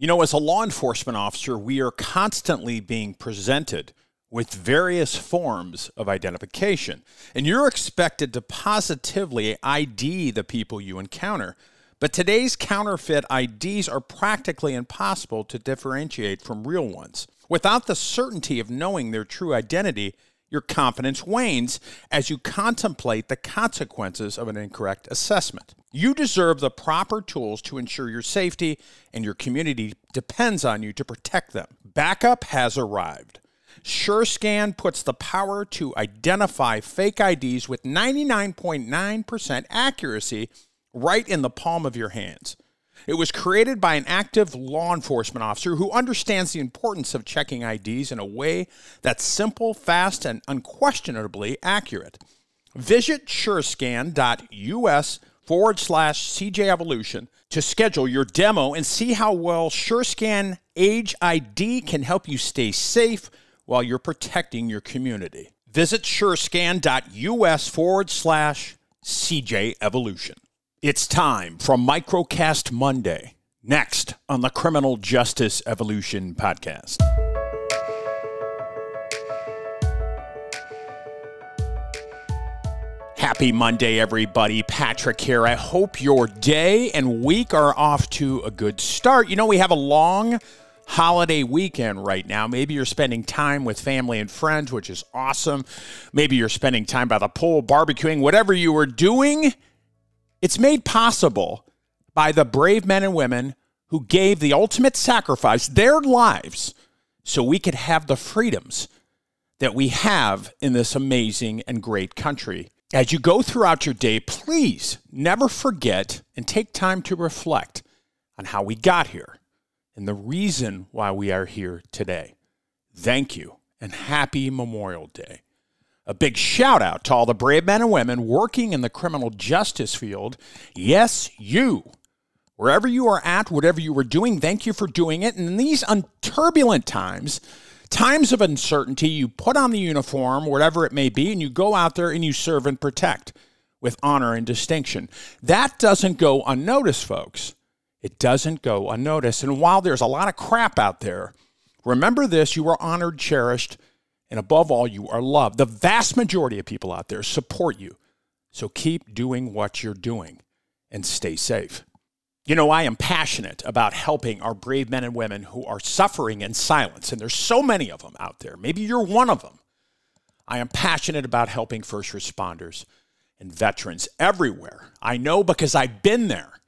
You know, as a law enforcement officer, we are constantly being presented with various forms of identification, and you're expected to positively ID the people you encounter. But today's counterfeit IDs are practically impossible to differentiate from real ones. Without the certainty of knowing their true identity, your confidence wanes as you contemplate the consequences of an incorrect assessment. You deserve the proper tools to ensure your safety, and your community depends on you to protect them. Backup has arrived. SureScan puts the power to identify fake IDs with 99.9% accuracy right in the palm of your hands. It was created by an active law enforcement officer who understands the importance of checking IDs in a way that's simple, fast, and unquestionably accurate. Visit surescan.us forward slash CJ Evolution to schedule your demo and see how well SureScan Age ID can help you stay safe while you're protecting your community. Visit surescan.us forward slash CJ Evolution. It's time for Microcast Monday, next on the Criminal Justice Evolution podcast. Happy Monday, everybody. Patrick here. I hope your day and week are off to a good start. You know, we have a long holiday weekend right now. Maybe you're spending time with family and friends, which is awesome. Maybe you're spending time by the pool, barbecuing, whatever you are doing it's made possible by the brave men and women who gave the ultimate sacrifice, their lives, so we could have the freedoms that we have in this amazing and great country. As you go throughout your day, please never forget and take time to reflect on how we got here and the reason why we are here today. Thank you and happy Memorial Day. A big shout out to all the brave men and women working in the criminal justice field. Yes, you. Wherever you are at, whatever you are doing, thank you for doing it. And in these turbulent times, times of uncertainty, you put on the uniform, whatever it may be, and you go out there and you serve and protect with honor and distinction. That doesn't go unnoticed, folks. It doesn't go unnoticed. And while there's a lot of crap out there, remember this you are honored, cherished, and above all, you are loved. The vast majority of people out there support you. So keep doing what you're doing and stay safe. You know, I am passionate about helping our brave men and women who are suffering in silence, and there's so many of them out there. Maybe you're one of them. I am passionate about helping first responders and veterans everywhere. I know because I've been there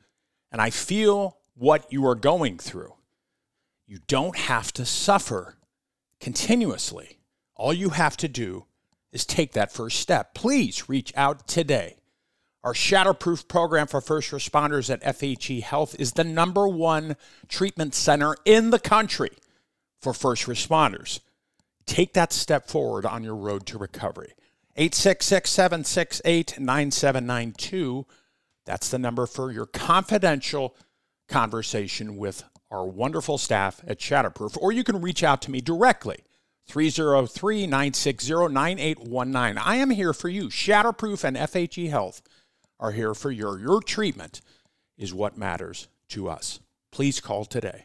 and I feel what you are going through. You don't have to suffer continuously. All you have to do is take that first step. Please reach out today. Our Shatterproof program for first responders at FHE Health is the number one treatment center in the country for first responders. Take that step forward on your road to recovery. 866 768 9792. That's the number for your confidential conversation with our wonderful staff at Shatterproof. Or you can reach out to me directly 303 960 9819. I am here for you. Shatterproof and FHE Health are here for your your treatment is what matters to us. Please call today.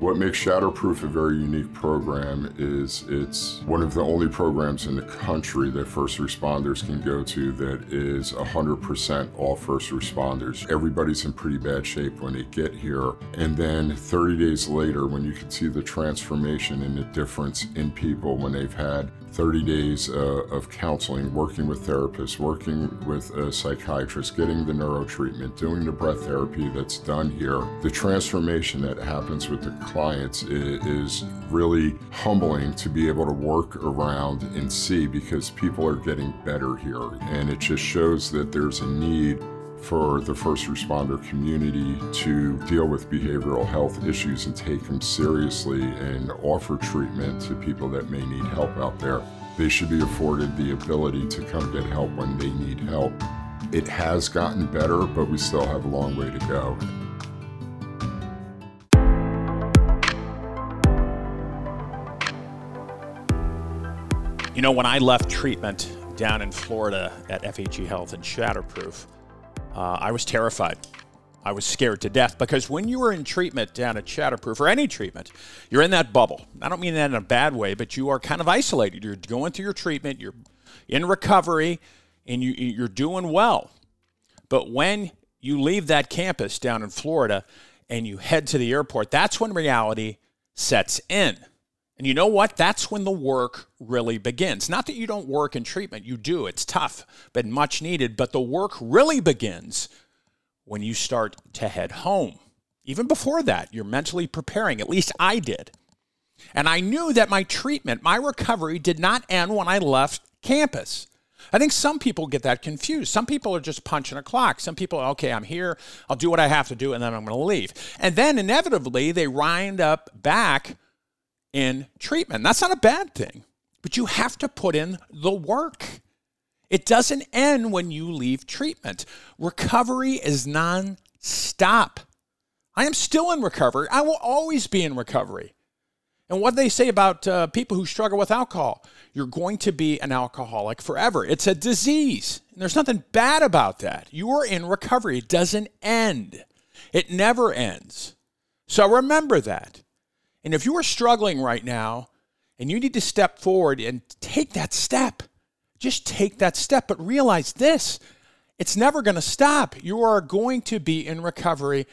What makes Shatterproof a very unique program is it's one of the only programs in the country that first responders can go to that is 100% all first responders. Everybody's in pretty bad shape when they get here. And then 30 days later, when you can see the transformation and the difference in people when they've had 30 days uh, of counseling, working with therapists, working with a psychiatrist, getting the neuro treatment, doing the breath therapy that's done here. The transformation that happens with the clients is, really humbling to be able to work around and see because people are getting better here. And it just shows that there's a need for the first responder community to deal with behavioral health issues and take them seriously and offer treatment to people that may need help out there. They should be afforded the ability to come get help when they need help. It has gotten better, but we still have a long way to go. Know, when I left treatment down in Florida at FHE Health and Shatterproof, uh, I was terrified. I was scared to death because when you are in treatment down at Shatterproof or any treatment, you're in that bubble. I don't mean that in a bad way, but you are kind of isolated. You're going through your treatment, you're in recovery, and you, you're doing well. But when you leave that campus down in Florida and you head to the airport, that's when reality sets in. And you know what? That's when the work really begins. Not that you don't work in treatment, you do. It's tough, but much needed. But the work really begins when you start to head home. Even before that, you're mentally preparing. At least I did. And I knew that my treatment, my recovery, did not end when I left campus. I think some people get that confused. Some people are just punching a clock. Some people, okay, I'm here, I'll do what I have to do, and then I'm going to leave. And then inevitably, they wind up back in treatment. That's not a bad thing, but you have to put in the work. It doesn't end when you leave treatment. Recovery is non stop. I am still in recovery. I will always be in recovery. And what they say about uh, people who struggle with alcohol, you're going to be an alcoholic forever. It's a disease. And there's nothing bad about that. You are in recovery. It doesn't end, it never ends. So remember that. And if you are struggling right now and you need to step forward and take that step, just take that step. But realize this it's never going to stop. You are going to be in recovery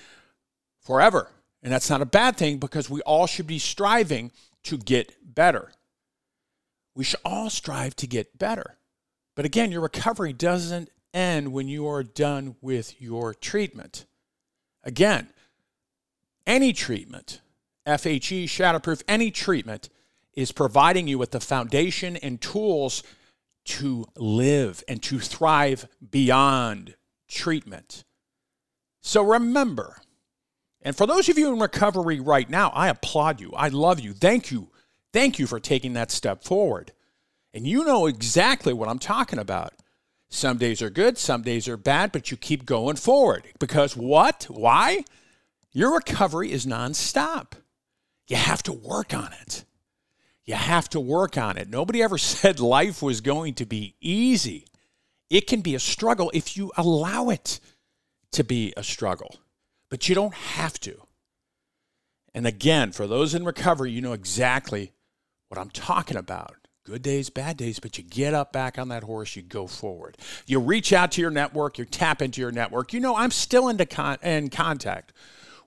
forever. And that's not a bad thing because we all should be striving to get better. We should all strive to get better. But again, your recovery doesn't end when you are done with your treatment. Again, any treatment, FHE, Shatterproof, any treatment is providing you with the foundation and tools to live and to thrive beyond treatment. So remember, and for those of you in recovery right now, I applaud you. I love you. Thank you. Thank you for taking that step forward. And you know exactly what I'm talking about. Some days are good, some days are bad, but you keep going forward. Because what? Why? Your recovery is nonstop. You have to work on it. You have to work on it. Nobody ever said life was going to be easy. It can be a struggle if you allow it to be a struggle but you don't have to. And again, for those in recovery, you know exactly what I'm talking about. Good days, bad days, but you get up back on that horse, you go forward. You reach out to your network, you tap into your network. You know, I'm still into con- in contact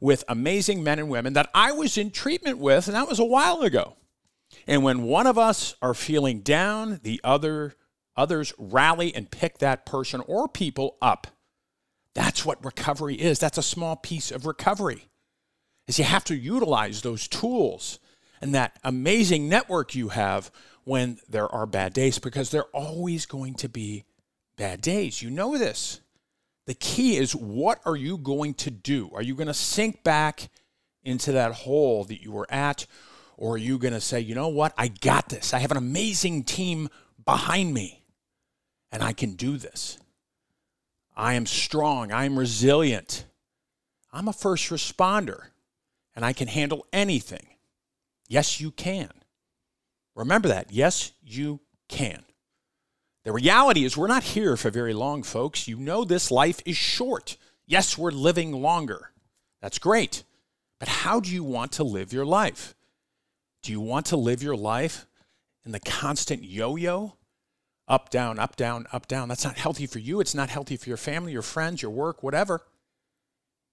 with amazing men and women that I was in treatment with, and that was a while ago. And when one of us are feeling down, the other others rally and pick that person or people up. That's what recovery is. That's a small piece of recovery. Is you have to utilize those tools and that amazing network you have when there are bad days because there are always going to be bad days. You know this. The key is what are you going to do? Are you going to sink back into that hole that you were at? Or are you going to say, you know what? I got this. I have an amazing team behind me and I can do this. I am strong. I am resilient. I'm a first responder and I can handle anything. Yes, you can. Remember that. Yes, you can. The reality is, we're not here for very long, folks. You know this life is short. Yes, we're living longer. That's great. But how do you want to live your life? Do you want to live your life in the constant yo yo? up, down, up, down, up, down. That's not healthy for you. It's not healthy for your family, your friends, your work, whatever.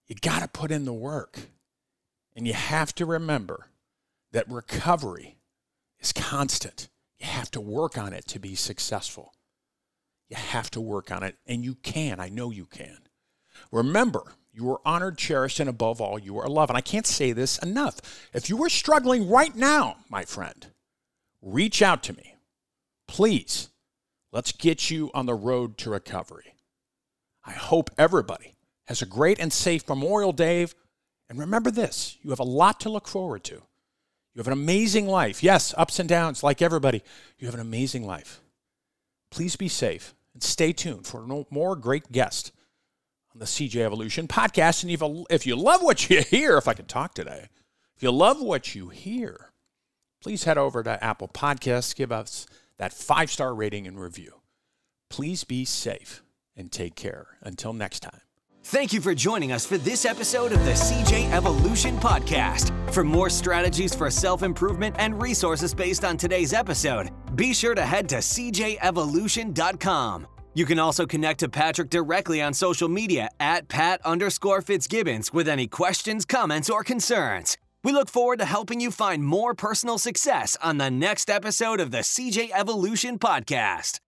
You got to put in the work. And you have to remember that recovery is constant. You have to work on it to be successful. You have to work on it, and you can. I know you can. Remember, you are honored, cherished, and above all, you are loved. And I can't say this enough. If you are struggling right now, my friend, reach out to me. Please Let's get you on the road to recovery. I hope everybody has a great and safe Memorial Day. And remember this you have a lot to look forward to. You have an amazing life. Yes, ups and downs, like everybody. You have an amazing life. Please be safe and stay tuned for more great guests on the CJ Evolution podcast. And if you love what you hear, if I can talk today, if you love what you hear, please head over to Apple Podcasts, give us that five star rating and review. Please be safe and take care. Until next time. Thank you for joining us for this episode of the CJ Evolution Podcast. For more strategies for self improvement and resources based on today's episode, be sure to head to cjevolution.com. You can also connect to Patrick directly on social media at Pat underscore Fitzgibbons with any questions, comments, or concerns. We look forward to helping you find more personal success on the next episode of the CJ Evolution Podcast.